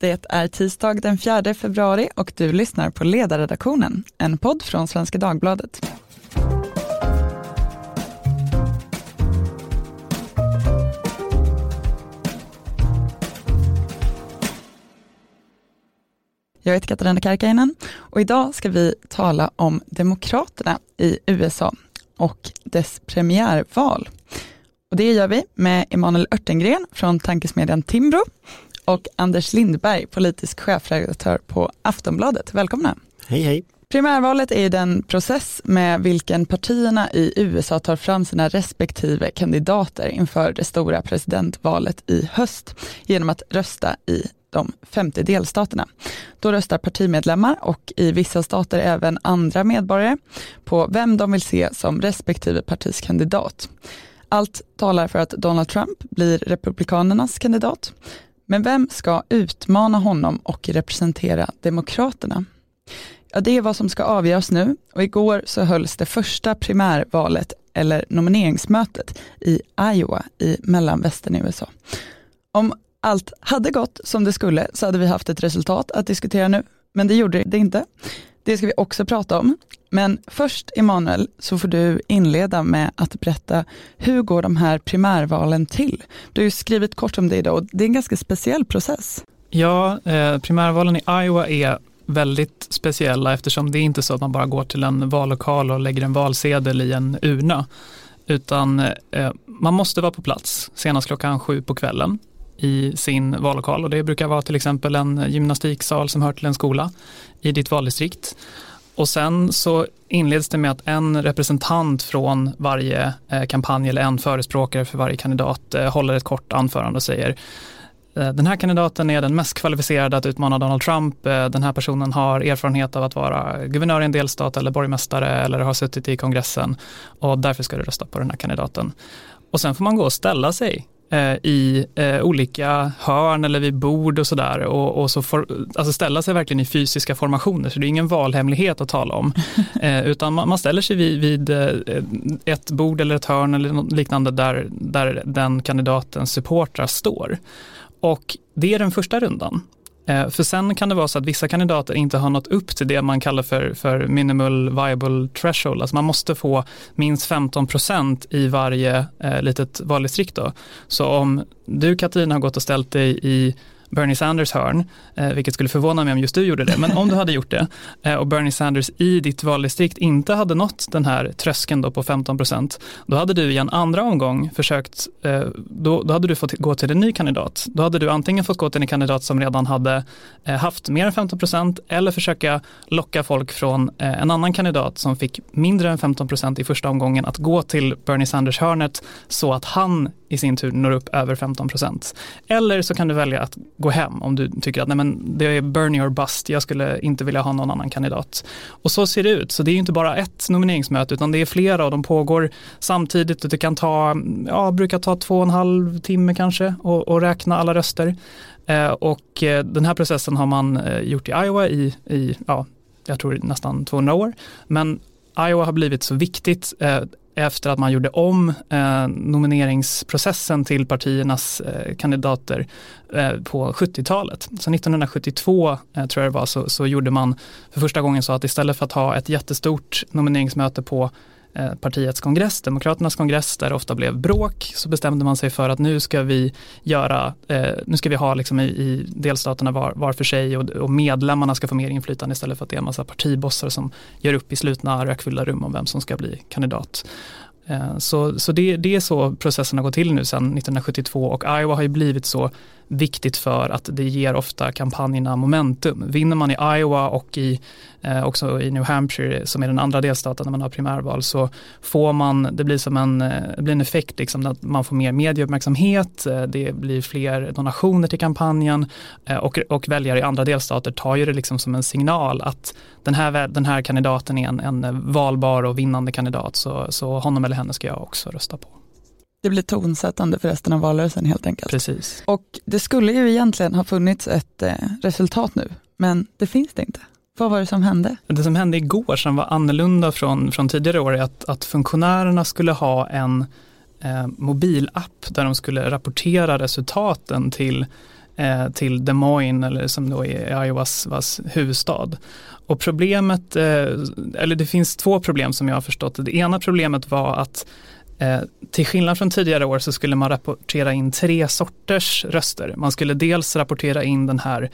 Det är tisdag den 4 februari och du lyssnar på Ledarredaktionen, en podd från Svenska Dagbladet. Jag heter Katarina Karkainen och idag ska vi tala om Demokraterna i USA och dess premiärval. Och det gör vi med Emanuel Örtengren från tankesmedjan Timbro och Anders Lindberg, politisk chefredaktör på Aftonbladet. Välkomna! Hej hej! Primärvalet är den process med vilken partierna i USA tar fram sina respektive kandidater inför det stora presidentvalet i höst genom att rösta i de 50 delstaterna. Då röstar partimedlemmar och i vissa stater även andra medborgare på vem de vill se som respektive partis kandidat. Allt talar för att Donald Trump blir Republikanernas kandidat. Men vem ska utmana honom och representera Demokraterna? Ja, det är vad som ska avgöras nu och igår så hölls det första primärvalet eller nomineringsmötet i Iowa i mellanvästern i USA. Om allt hade gått som det skulle så hade vi haft ett resultat att diskutera nu, men det gjorde det inte. Det ska vi också prata om. Men först Emanuel, så får du inleda med att berätta hur går de här primärvalen till? Du har ju skrivit kort om det idag och det är en ganska speciell process. Ja, eh, primärvalen i Iowa är väldigt speciella eftersom det är inte så att man bara går till en vallokal och lägger en valsedel i en urna. Utan eh, man måste vara på plats senast klockan sju på kvällen i sin vallokal och det brukar vara till exempel en gymnastiksal som hör till en skola i ditt valdistrikt. Och sen så inleds det med att en representant från varje eh, kampanj eller en förespråkare för varje kandidat eh, håller ett kort anförande och säger eh, den här kandidaten är den mest kvalificerade att utmana Donald Trump. Den här personen har erfarenhet av att vara guvernör i en delstat eller borgmästare eller har suttit i kongressen och därför ska du rösta på den här kandidaten. Och sen får man gå och ställa sig i eh, olika hörn eller vid bord och sådär och, och så for, alltså ställa sig verkligen i fysiska formationer så det är ingen valhemlighet att tala om eh, utan man, man, ställer sig vid, vid eh, ett bord eller ett hörn eller något liknande där, där den kandidatens supportrar står. Och det är den första rundan. Eh, för sen kan det vara så att vissa kandidater inte har nått upp till det man kallar för, för minimal viable threshold. Alltså man måste få minst 15 procent i varje eh, litet valdistrikt. Då. Så om du Katarina har gått och ställt dig i Bernie Sanders hörn, eh, vilket skulle förvåna mig om just du gjorde det, men om du hade gjort det eh, och Bernie Sanders i ditt valdistrikt inte hade nått den här tröskeln då på 15 procent, då hade du i en andra omgång försökt, eh, då, då hade du fått gå till en ny kandidat. Då hade du antingen fått gå till en kandidat som redan hade eh, haft mer än 15 procent eller försöka locka folk från eh, en annan kandidat som fick mindre än 15 procent i första omgången att gå till Bernie Sanders hörnet så att han i sin tur når upp över 15 procent. Eller så kan du välja att gå hem om du tycker att nej men det är Bernie or bust, jag skulle inte vilja ha någon annan kandidat. Och så ser det ut, så det är inte bara ett nomineringsmöte utan det är flera och de pågår samtidigt och det kan ta, ja brukar ta två och en halv timme kanske och, och räkna alla röster. Eh, och eh, den här processen har man eh, gjort i Iowa i, i ja, jag tror nästan 200 år. Men Iowa har blivit så viktigt eh, efter att man gjorde om eh, nomineringsprocessen till partiernas eh, kandidater eh, på 70-talet. Så 1972 eh, tror jag det var så, så gjorde man för första gången så att istället för att ha ett jättestort nomineringsmöte på Eh, partiets kongress, Demokraternas kongress, där det ofta blev bråk, så bestämde man sig för att nu ska vi göra, eh, nu ska vi ha liksom i, i delstaterna var, var, för sig och, och, medlemmarna ska få mer inflytande istället för att det är en massa partibossar som gör upp i slutna rökfyllda rum om vem som ska bli kandidat. Eh, så, så det, det, är så processen har gått till nu sedan 1972 och Iowa har ju blivit så viktigt för att det ger ofta kampanjerna momentum. Vinner man i Iowa och i, eh, också i New Hampshire som är den andra delstaten när man har primärval så får man, det blir som en, eh, det blir en effekt liksom att man får mer medieuppmärksamhet, eh, det blir fler donationer till kampanjen eh, och, och väljare i andra delstater tar ju det liksom som en signal att den här, den här kandidaten är en, en valbar och vinnande kandidat så, så honom eller henne ska jag också rösta på. Det blir tonsättande för resten av valrörelsen helt enkelt. Precis. Och det skulle ju egentligen ha funnits ett eh, resultat nu, men det finns det inte. Vad var det som hände? Det som hände igår som var annorlunda från, från tidigare år är att, att funktionärerna skulle ha en eh, mobilapp där de skulle rapportera resultaten till eh, till Des Moines eller som då är Iowas huvudstad. Och problemet, eh, eller det finns två problem som jag har förstått. Det ena problemet var att Eh, till skillnad från tidigare år så skulle man rapportera in tre sorters röster. Man skulle dels rapportera in den här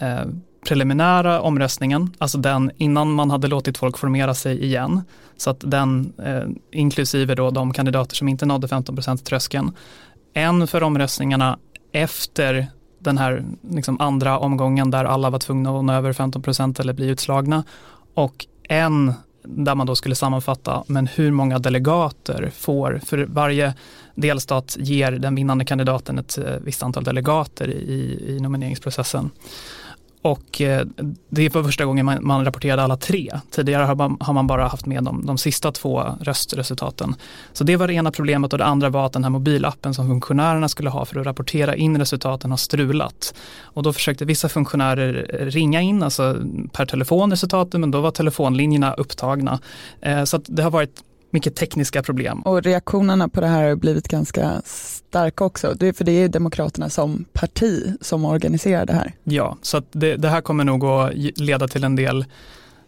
eh, preliminära omröstningen, alltså den innan man hade låtit folk formera sig igen. Så att den, eh, inklusive då de kandidater som inte nådde 15 tröskeln. En för omröstningarna efter den här liksom andra omgången där alla var tvungna att nå över 15% eller bli utslagna. Och en där man då skulle sammanfatta, men hur många delegater får, för varje delstat ger den vinnande kandidaten ett eh, visst antal delegater i, i nomineringsprocessen. Och eh, det var första gången man, man rapporterade alla tre. Tidigare har man, har man bara haft med de, de sista två röstresultaten. Så det var det ena problemet och det andra var att den här mobilappen som funktionärerna skulle ha för att rapportera in resultaten har strulat. Och då försökte vissa funktionärer ringa in, alltså per telefon resultaten, men då var telefonlinjerna upptagna. Eh, så det har varit mycket tekniska problem. Och reaktionerna på det här har blivit ganska starka också, det för det är Demokraterna som parti som organiserar det här. Ja, så det, det, här kommer nog att leda till en del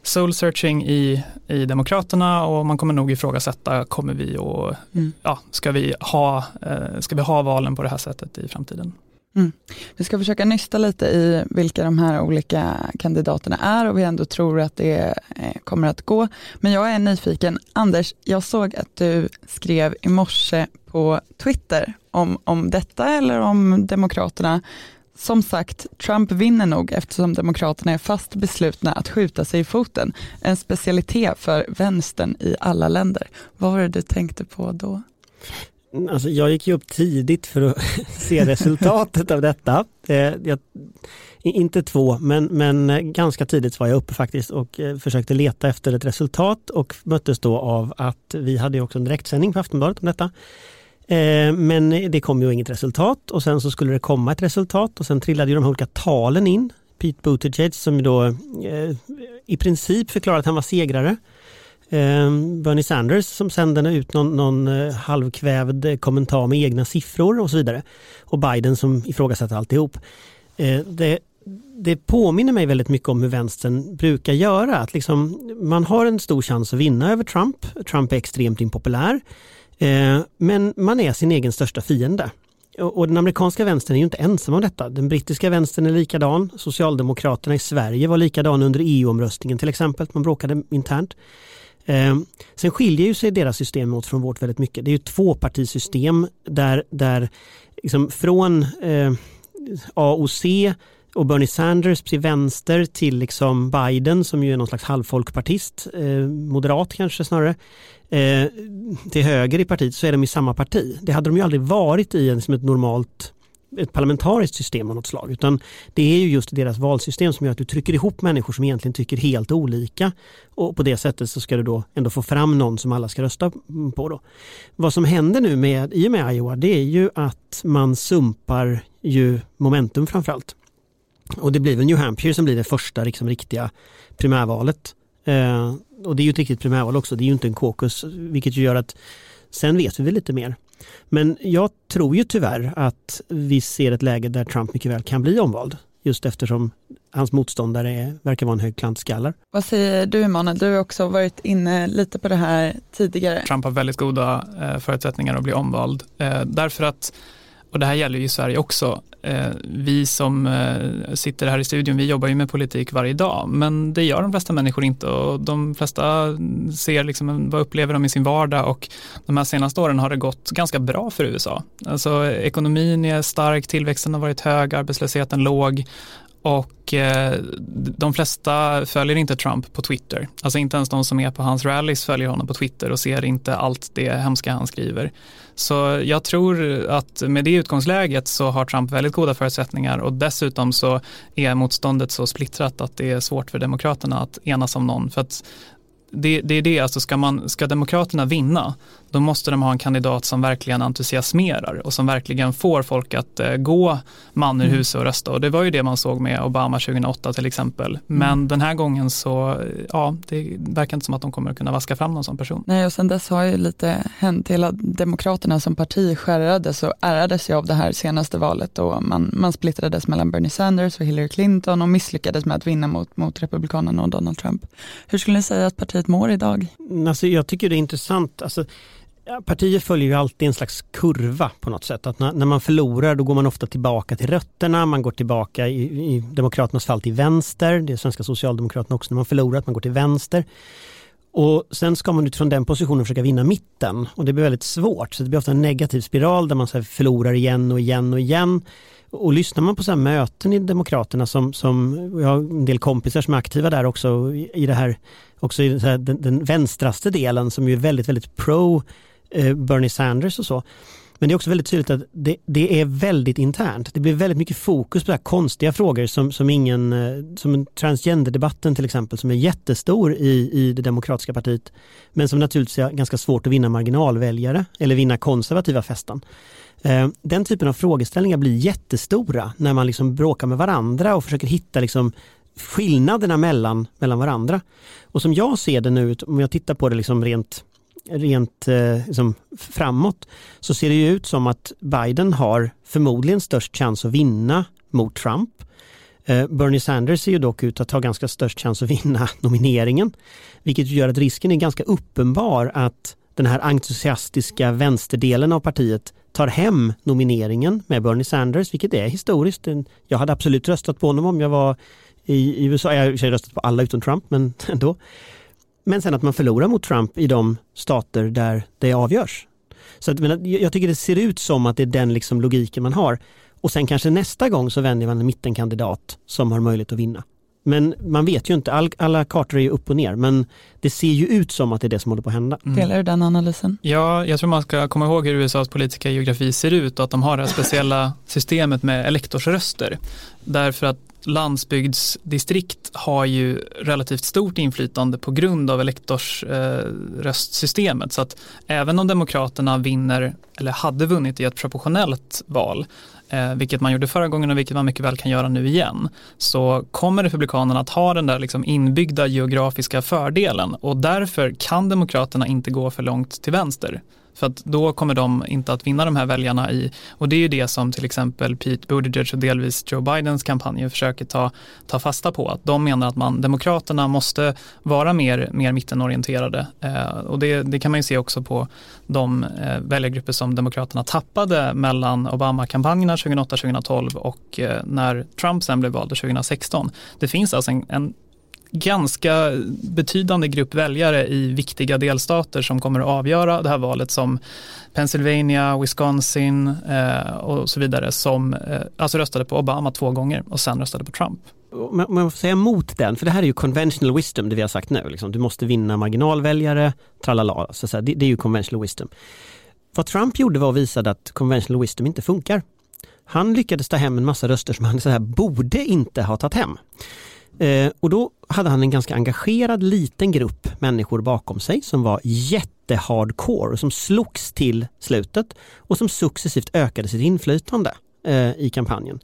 soul searching i, i Demokraterna och man kommer nog ifrågasätta, kommer vi och, mm. ja, ska vi, ha, eh, ska vi ha valen på det här sättet i framtiden? Mm. Vi ska försöka nysta lite i vilka de här olika kandidaterna är och vi ändå tror att det eh, kommer att gå. Men jag är nyfiken, Anders, jag såg att du skrev i morse på Twitter om, om detta eller om Demokraterna. Som sagt, Trump vinner nog eftersom Demokraterna är fast beslutna att skjuta sig i foten. En specialitet för vänstern i alla länder. Vad var det du tänkte på då? Alltså jag gick ju upp tidigt för att se resultatet av detta. Eh, jag, inte två, men, men eh, ganska tidigt var jag uppe faktiskt och eh, försökte leta efter ett resultat och möttes då av att vi hade också en direktsändning på Aftonbladet om detta. Men det kom ju inget resultat och sen så skulle det komma ett resultat och sen trillade ju de här olika talen in. Pete Buttigieg som då i princip förklarade att han var segrare Ehm, Bernie Sanders som sände ut någon, någon eh, halvkvävd eh, kommentar med egna siffror och så vidare. Och Biden som ifrågasätter alltihop. Eh, det, det påminner mig väldigt mycket om hur vänstern brukar göra. Att liksom, man har en stor chans att vinna över Trump. Trump är extremt impopulär. Eh, men man är sin egen största fiende. Och den amerikanska vänstern är ju inte ensam om detta. Den brittiska vänstern är likadan. Socialdemokraterna i Sverige var likadana under EU-omröstningen till exempel. Man bråkade internt. Eh, sen skiljer ju sig deras system åt från vårt väldigt mycket. Det är ju tvåpartisystem där, där liksom från eh, AOC och Bernie Sanders till vänster till liksom Biden som ju är någon slags halvfolkpartist, eh, moderat kanske snarare, eh, till höger i partiet så är de i samma parti. Det hade de ju aldrig varit i en, som ett normalt ett parlamentariskt system av något slag utan det är ju just deras valsystem som gör att du trycker ihop människor som egentligen tycker helt olika och på det sättet så ska du då ändå få fram någon som alla ska rösta på. Då. Vad som händer nu med, i och med Iowa det är ju att man sumpar ju momentum framförallt. Och det blir väl New Hampshire som blir det första liksom, riktiga primärvalet. Eh, och det är ju ett riktigt primärval också, det är ju inte en caucus vilket gör att sen vet vi väl lite mer. Men jag tror ju tyvärr att vi ser ett läge där Trump mycket väl kan bli omvald. Just eftersom hans motståndare är, verkar vara en hög klantskallar. Vad säger du Emanuel? Du har också varit inne lite på det här tidigare. Trump har väldigt goda eh, förutsättningar att bli omvald. Eh, därför att och det här gäller ju Sverige också. Eh, vi som eh, sitter här i studion, vi jobbar ju med politik varje dag, men det gör de flesta människor inte och de flesta ser liksom vad upplever de i sin vardag och de här senaste åren har det gått ganska bra för USA. Alltså ekonomin är stark, tillväxten har varit hög, arbetslösheten låg och eh, de flesta följer inte Trump på Twitter. Alltså inte ens de som är på hans rallys följer honom på Twitter och ser inte allt det hemska han skriver. Så jag tror att med det utgångsläget så har Trump väldigt goda förutsättningar och dessutom så är motståndet så splittrat att det är svårt för Demokraterna att enas om någon. För att det, det är det, alltså ska, man, ska Demokraterna vinna då måste de ha en kandidat som verkligen entusiasmerar och som verkligen får folk att eh, gå man ur mm. huset och rösta. Och det var ju det man såg med Obama 2008 till exempel. Mm. Men mm. den här gången så, ja, det verkar inte som att de kommer att kunna vaska fram någon sån person. Nej, och sen dess har ju lite hänt. Hela Demokraterna som parti skärrades och ärades ju av det här senaste valet och man, man splittrades mellan Bernie Sanders och Hillary Clinton och misslyckades med att vinna mot, mot Republikanerna och Donald Trump. Hur skulle ni säga att partiet mår idag? Alltså, jag tycker det är intressant. Alltså, partier följer ju alltid en slags kurva på något sätt. Att när, när, man förlorar då går man ofta tillbaka till rötterna, man går tillbaka i, i Demokraternas fall till vänster, det är svenska Socialdemokraterna också, när man förlorar att man går till vänster. Och sen ska man utifrån den positionen försöka vinna mitten och det blir väldigt svårt. Så det blir ofta en negativ spiral där man så förlorar igen och igen och igen. Och lyssnar man på så möten i Demokraterna som, som jag har en del kompisar som är aktiva där också i det här, också i den, den vänstraste delen som är väldigt, väldigt pro Eh, Bernie Sanders och så. Men det är också väldigt tydligt att det, det, är väldigt internt. Det blir väldigt mycket fokus på konstiga frågor som, som ingen, eh, som transgenderdebatten till exempel som är jättestor i, i det demokratiska partiet. Men som naturligtvis är ganska svårt att vinna marginalväljare eller vinna konservativa fästen. Eh, den typen av frågeställningar blir jättestora när man liksom bråkar med varandra och försöker hitta liksom skillnaderna mellan, mellan varandra. Och som jag ser det nu, om jag tittar på det liksom rent rent eh, liksom, framåt så ser det ju ut som att Biden har förmodligen störst chans att vinna mot Trump. Eh, Bernie Sanders ser ju dock ut att ha ganska störst chans att vinna nomineringen. Vilket gör att risken är ganska uppenbar att den här entusiastiska vänsterdelen av partiet tar hem nomineringen med Bernie Sanders, vilket är historiskt. Jag hade absolut röstat på honom om jag var i USA. Jag har röstat på alla utom Trump, men ändå. Men sen att man förlorar mot Trump i de stater där det avgörs. Så att, men jag tycker det ser ut som att det är den liksom logiken man har. Och sen kanske nästa gång så väljer man en mittenkandidat som har möjlighet att vinna. Men man vet ju inte, All, alla kartor är ju upp och ner, men det ser ju ut som att det är det som håller på att hända. Mm. Delar du den analysen? Ja, jag tror man ska komma ihåg hur USAs politiska geografi ser ut och att de har det här speciella systemet med elektorsröster. Därför att landsbygdsdistrikt har ju relativt stort inflytande på grund av elektorsröstsystemet. Eh, så att även om Demokraterna vinner, eller hade vunnit i ett proportionellt val, eh, vilket man gjorde förra gången och vilket man mycket väl kan göra nu igen, så kommer Republikanerna att ha den där liksom inbyggda geografiska fördelen och därför kan Demokraterna inte gå för långt till vänster. För att då kommer de inte att vinna de här väljarna i, och det är ju det som till exempel Pete Buttigieg och delvis Joe Bidens kampanjer försöker ta, ta fasta på. Att de menar att man, Demokraterna måste vara mer, mer mittenorienterade. Eh, och det, det kan man ju se också på de eh, väljargrupper som Demokraterna tappade mellan Obama-kampanjerna 2008-2012 och eh, när Trump sen blev vald 2016. Det finns alltså en, en ganska betydande grupp väljare i viktiga delstater som kommer att avgöra det här valet som Pennsylvania, Wisconsin eh, och så vidare som eh, alltså röstade på Obama två gånger och sen röstade på Trump. Om man får säga emot den, för det här är ju conventional wisdom, det vi har sagt nu. Liksom. Du måste vinna marginalväljare, tralala, så, så det, det är ju conventional wisdom. Vad Trump gjorde var att visa att conventional wisdom inte funkar. Han lyckades ta hem en massa röster som han så här, borde inte ha tagit hem. Eh, och då hade han en ganska engagerad liten grupp människor bakom sig som var jättehardcore och som slogs till slutet och som successivt ökade sitt inflytande eh, i kampanjen.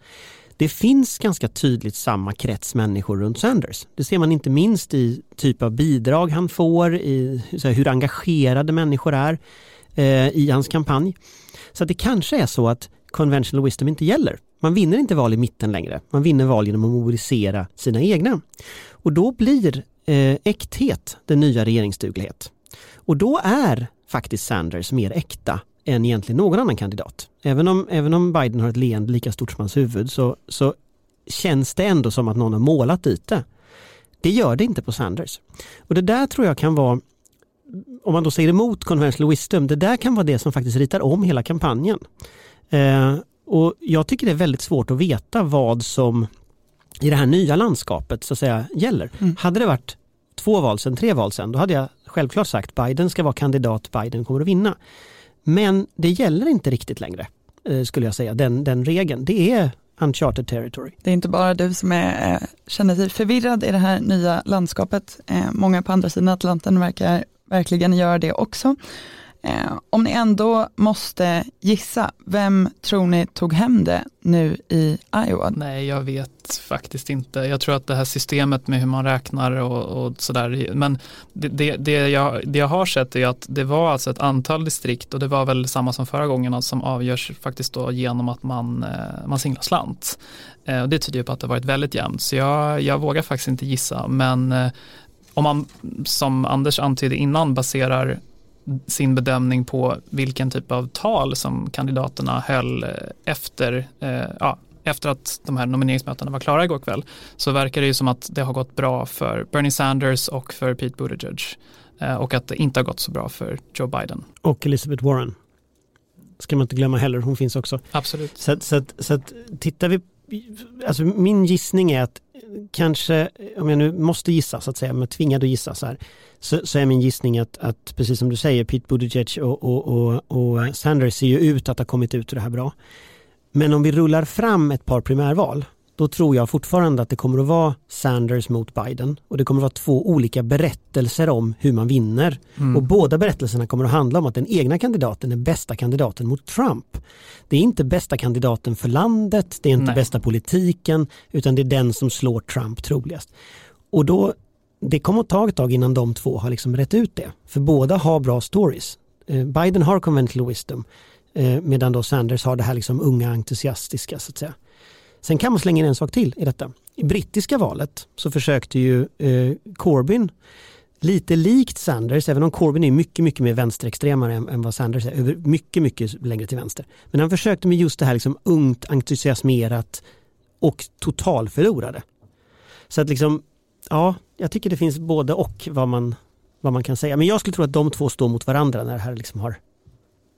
Det finns ganska tydligt samma krets människor runt Sanders. Det ser man inte minst i typ av bidrag han får, i hur engagerade människor är eh, i hans kampanj. Så det kanske är så att conventional wisdom inte gäller. Man vinner inte val i mitten längre. Man vinner val genom att mobilisera sina egna. Och då blir eh, äkthet den nya regeringsduglighet. Och då är faktiskt Sanders mer äkta än egentligen någon annan kandidat. Även om, även om Biden har ett leende lika stort som hans huvud så, så känns det ändå som att någon har målat dit det. Det gör det inte på Sanders. Och det där tror jag kan vara, om man då säger emot conventional wisdom, det där kan vara det som faktiskt ritar om hela kampanjen. Eh, och jag tycker det är väldigt svårt att veta vad som i det här nya landskapet så att säga gäller. Mm. Hade det varit två val sen, tre val sen, då hade jag självklart sagt Biden ska vara kandidat, Biden kommer att vinna. Men det gäller inte riktigt längre, eh, skulle jag säga, den, den regeln. Det är uncharted territory. Det är inte bara du som är, eh, känner sig förvirrad i det här nya landskapet. Eh, många på andra sidan Atlanten verkar verkligen göra det också. Eh, om ni ändå måste gissa, vem tror ni tog hem det nu i Iowa? Nej, jag vet faktiskt inte. Jag tror att det här systemet med hur man räknar och, och sådär, men det, det, det, jag, det jag har sett är att det var alltså ett antal distrikt och det var väl samma som förra gången alltså, som avgörs faktiskt då genom att man, eh, man singlar slant. Eh, och det tyder ju på att det varit väldigt jämnt, så jag, jag vågar faktiskt inte gissa, men eh, om man som Anders antydde innan baserar sin bedömning på vilken typ av tal som kandidaterna höll eh, efter, eh, ja, efter att de här nomineringsmötena var klara igår kväll så verkar det ju som att det har gått bra för Bernie Sanders och för Pete Buttigieg eh, och att det inte har gått så bra för Joe Biden. Och Elizabeth Warren. Ska man inte glömma heller, hon finns också. Absolut. Så, så, så, så tittar vi, alltså min gissning är att kanske, om jag nu måste gissa så att säga, om jag är tvingad att gissa så här, så, så, är min gissning att, att, precis som du säger, Pete Buttigieg och, och, och, och Sanders ser ju ut att ha kommit ut ur det här bra. Men om vi rullar fram ett par primärval då tror jag fortfarande att det kommer att vara Sanders mot Biden och det kommer att vara två olika berättelser om hur man vinner. Mm. Och båda berättelserna kommer att handla om att den egna kandidaten är bästa kandidaten mot Trump. Det är inte bästa kandidaten för landet, det är inte Nej. bästa politiken, utan det är den som slår Trump troligast. Och då, det kommer att ta ett tag innan de två har liksom rätt ut det. För båda har bra stories. Eh, Biden har conventional wisdom eh, medan då Sanders har det här liksom unga entusiastiska så att säga. Sen kan man slänga in en sak till i detta. I brittiska valet så försökte ju eh, Corbyn lite likt Sanders, även om Corbyn är mycket, mycket mer vänsterextremare än, än vad Sanders är, mycket, mycket längre till vänster. Men han försökte med just det här liksom ungt, entusiasmerat och totalförlorade. Så att liksom, ja, jag tycker det finns både och vad man, vad man kan säga. Men jag skulle tro att de två står mot varandra när det här liksom har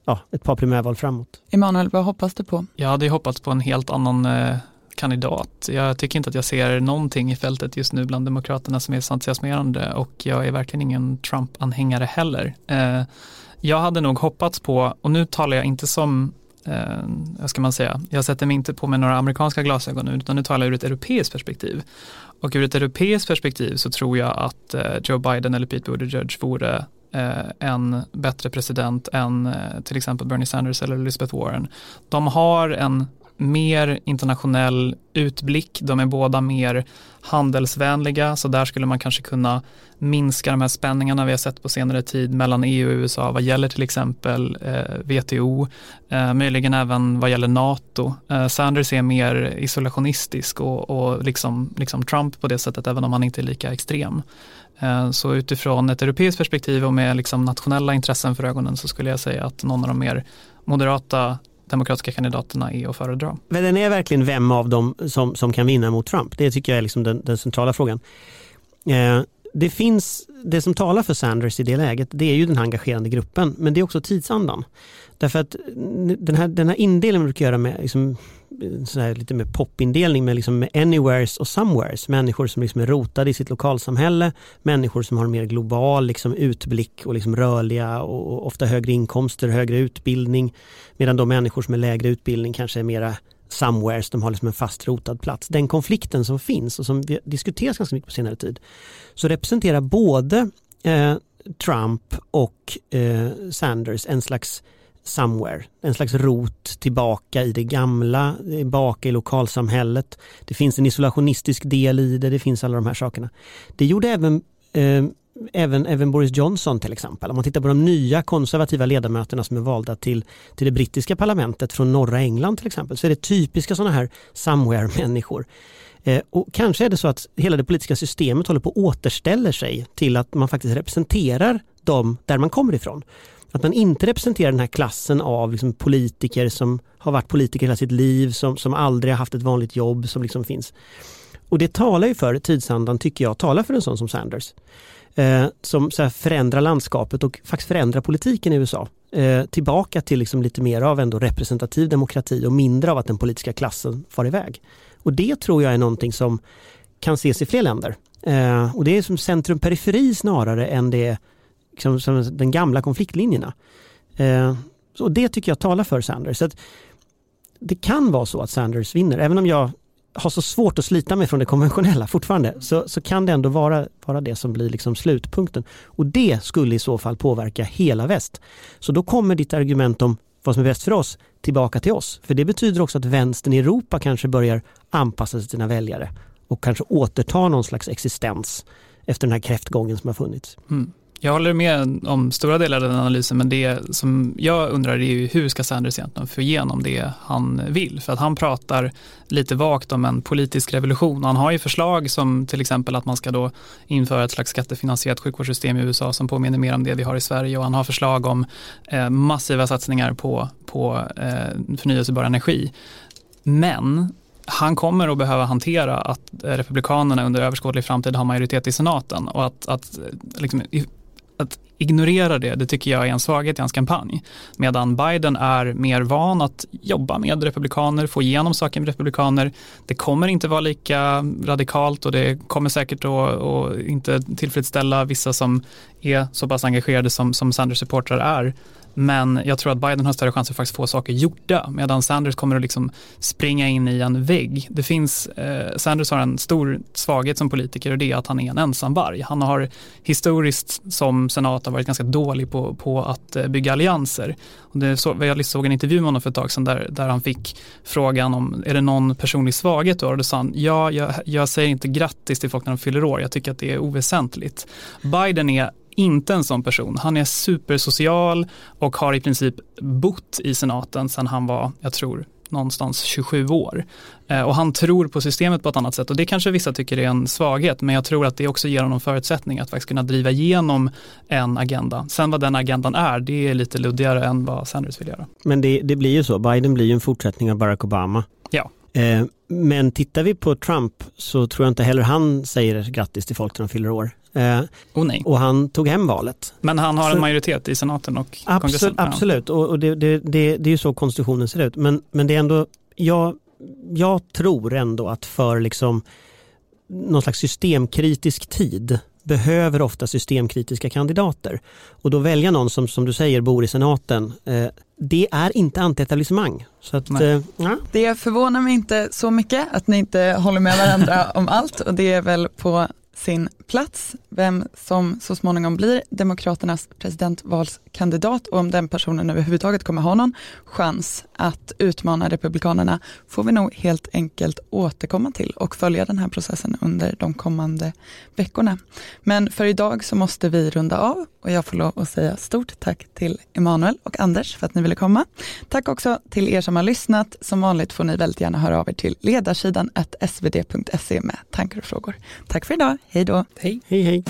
ja, ett par primärval framåt. Emanuel, vad hoppas du på? Jag hade hoppats på en helt annan eh, kandidat. Jag tycker inte att jag ser någonting i fältet just nu bland demokraterna som är entusiasmerande och jag är verkligen ingen Trump-anhängare heller. Eh, jag hade nog hoppats på, och nu talar jag inte som eh, vad ska man säga, jag sätter mig inte på med några amerikanska glasögon nu, utan nu talar jag ur ett europeiskt perspektiv. Och ur ett europeiskt perspektiv så tror jag att eh, Joe Biden eller Pete Buttigieg vore eh, en bättre president än eh, till exempel Bernie Sanders eller Elizabeth Warren. De har en mer internationell utblick, de är båda mer handelsvänliga, så där skulle man kanske kunna minska de här spänningarna vi har sett på senare tid mellan EU och USA vad gäller till exempel eh, WTO, eh, möjligen även vad gäller NATO. Eh, Sanders är mer isolationistisk och, och liksom, liksom Trump på det sättet, även om han inte är lika extrem. Eh, så utifrån ett europeiskt perspektiv och med liksom nationella intressen för ögonen så skulle jag säga att någon av de mer moderata demokratiska kandidaterna är att föredra. Men den är verkligen vem av dem som, som kan vinna mot Trump? Det tycker jag är liksom den, den centrala frågan. Eh, det finns, det som talar för Sanders i det läget, det är ju den här engagerande gruppen, men det är också tidsandan. Därför att den här, den här indelningen brukar göra med liksom, sån här lite mer popindelning med, liksom med anywheres och somewheres. Människor som liksom är rotade i sitt lokalsamhälle, människor som har en mer global liksom utblick och liksom rörliga och ofta högre inkomster, högre utbildning. Medan de människor som är lägre utbildning kanske är mera somewheres, de har liksom en fast rotad plats. Den konflikten som finns och som vi diskuteras ganska mycket på senare tid, så representerar både eh, Trump och eh, Sanders en slags somewhere, en slags rot tillbaka i det gamla, tillbaka i lokalsamhället. Det finns en isolationistisk del i det, det finns alla de här sakerna. Det gjorde även eh, Även, även Boris Johnson till exempel. Om man tittar på de nya konservativa ledamöterna som är valda till, till det brittiska parlamentet från norra England till exempel så är det typiska sådana här somewhere-människor. Eh, och kanske är det så att hela det politiska systemet håller på att återställa sig till att man faktiskt representerar dem där man kommer ifrån. Att man inte representerar den här klassen av liksom politiker som har varit politiker hela sitt liv, som, som aldrig har haft ett vanligt jobb som liksom finns. Och det talar ju för tidsandan, tycker jag, talar för en sån som Sanders. Eh, som så förändrar landskapet och faktiskt förändrar politiken i USA. Eh, tillbaka till liksom lite mer av ändå representativ demokrati och mindre av att den politiska klassen far iväg. Och det tror jag är någonting som kan ses i fler länder. Eh, och det är som centrum-periferi snarare än det liksom, som den gamla konfliktlinjerna. Eh, så det tycker jag talar för Sanders. Så det kan vara så att Sanders vinner, även om jag har så svårt att slita mig från det konventionella fortfarande så, så kan det ändå vara, vara det som blir liksom slutpunkten. Och det skulle i så fall påverka hela väst. Så då kommer ditt argument om vad som är bäst för oss tillbaka till oss. För det betyder också att vänstern i Europa kanske börjar anpassa sig till sina väljare och kanske återta någon slags existens efter den här kräftgången som har funnits. Mm. Jag håller med om stora delar av den analysen men det som jag undrar är ju hur ska Sanders egentligen få igenom det han vill? För att han pratar lite vagt om en politisk revolution. Han har ju förslag som till exempel att man ska då införa ett slags skattefinansierat sjukvårdssystem i USA som påminner mer om det vi har i Sverige och han har förslag om eh, massiva satsningar på, på eh, förnyelsebar energi. Men han kommer att behöva hantera att eh, Republikanerna under överskådlig framtid har majoritet i senaten och att, att eh, liksom, att ignorera det, det tycker jag är en svaghet i hans kampanj. Medan Biden är mer van att jobba med republikaner, få igenom saker med republikaner. Det kommer inte vara lika radikalt och det kommer säkert att, inte tillfredsställa vissa som är så pass engagerade som, som Sanders supportrar är. Men jag tror att Biden har större chans att faktiskt få saker gjorda medan Sanders kommer att liksom springa in i en vägg. Det finns, eh, Sanders har en stor svaghet som politiker och det är att han är en ensamvarg. Han har historiskt som senator varit ganska dålig på, på att eh, bygga allianser. Och det så, jag såg en intervju med honom för ett tag sedan där, där han fick frågan om är det någon personlig svaghet du har? Och då sa han ja, jag, jag säger inte grattis till folk när de fyller år. Jag tycker att det är oväsentligt. Biden är inte en sån person. Han är supersocial och har i princip bott i senaten sedan han var, jag tror, någonstans 27 år. Eh, och han tror på systemet på ett annat sätt och det kanske vissa tycker är en svaghet men jag tror att det också ger honom förutsättningar att faktiskt kunna driva igenom en agenda. Sen vad den agendan är, det är lite luddigare än vad Sanders vill göra. Men det, det blir ju så, Biden blir ju en fortsättning av Barack Obama. Ja. Eh, men tittar vi på Trump så tror jag inte heller han säger grattis till folk när de fyller år. Eh, oh, nej. Och han tog hem valet. Men han har så, en majoritet i senaten och absolut, kongressen? Absolut, och, och det, det, det, det, är ju så konstitutionen ser ut. Men, men det är ändå, jag, jag tror ändå att för liksom någon slags systemkritisk tid behöver ofta systemkritiska kandidater. Och då välja någon som, som du säger, bor i senaten, eh, det är inte antietablissemang. Så att, eh, ja. Det förvånar mig inte så mycket att ni inte håller med varandra om allt och det är väl på sin plats vem som så småningom blir Demokraternas presidentvalskandidat och om den personen överhuvudtaget kommer ha någon chans att utmana Republikanerna får vi nog helt enkelt återkomma till och följa den här processen under de kommande veckorna. Men för idag så måste vi runda av och jag får lov att säga stort tack till Emanuel och Anders för att ni ville komma. Tack också till er som har lyssnat. Som vanligt får ni väldigt gärna höra av er till ledarsidan svd.se med tankar och frågor. Tack för idag. Hej då. Hej. Hej, hej.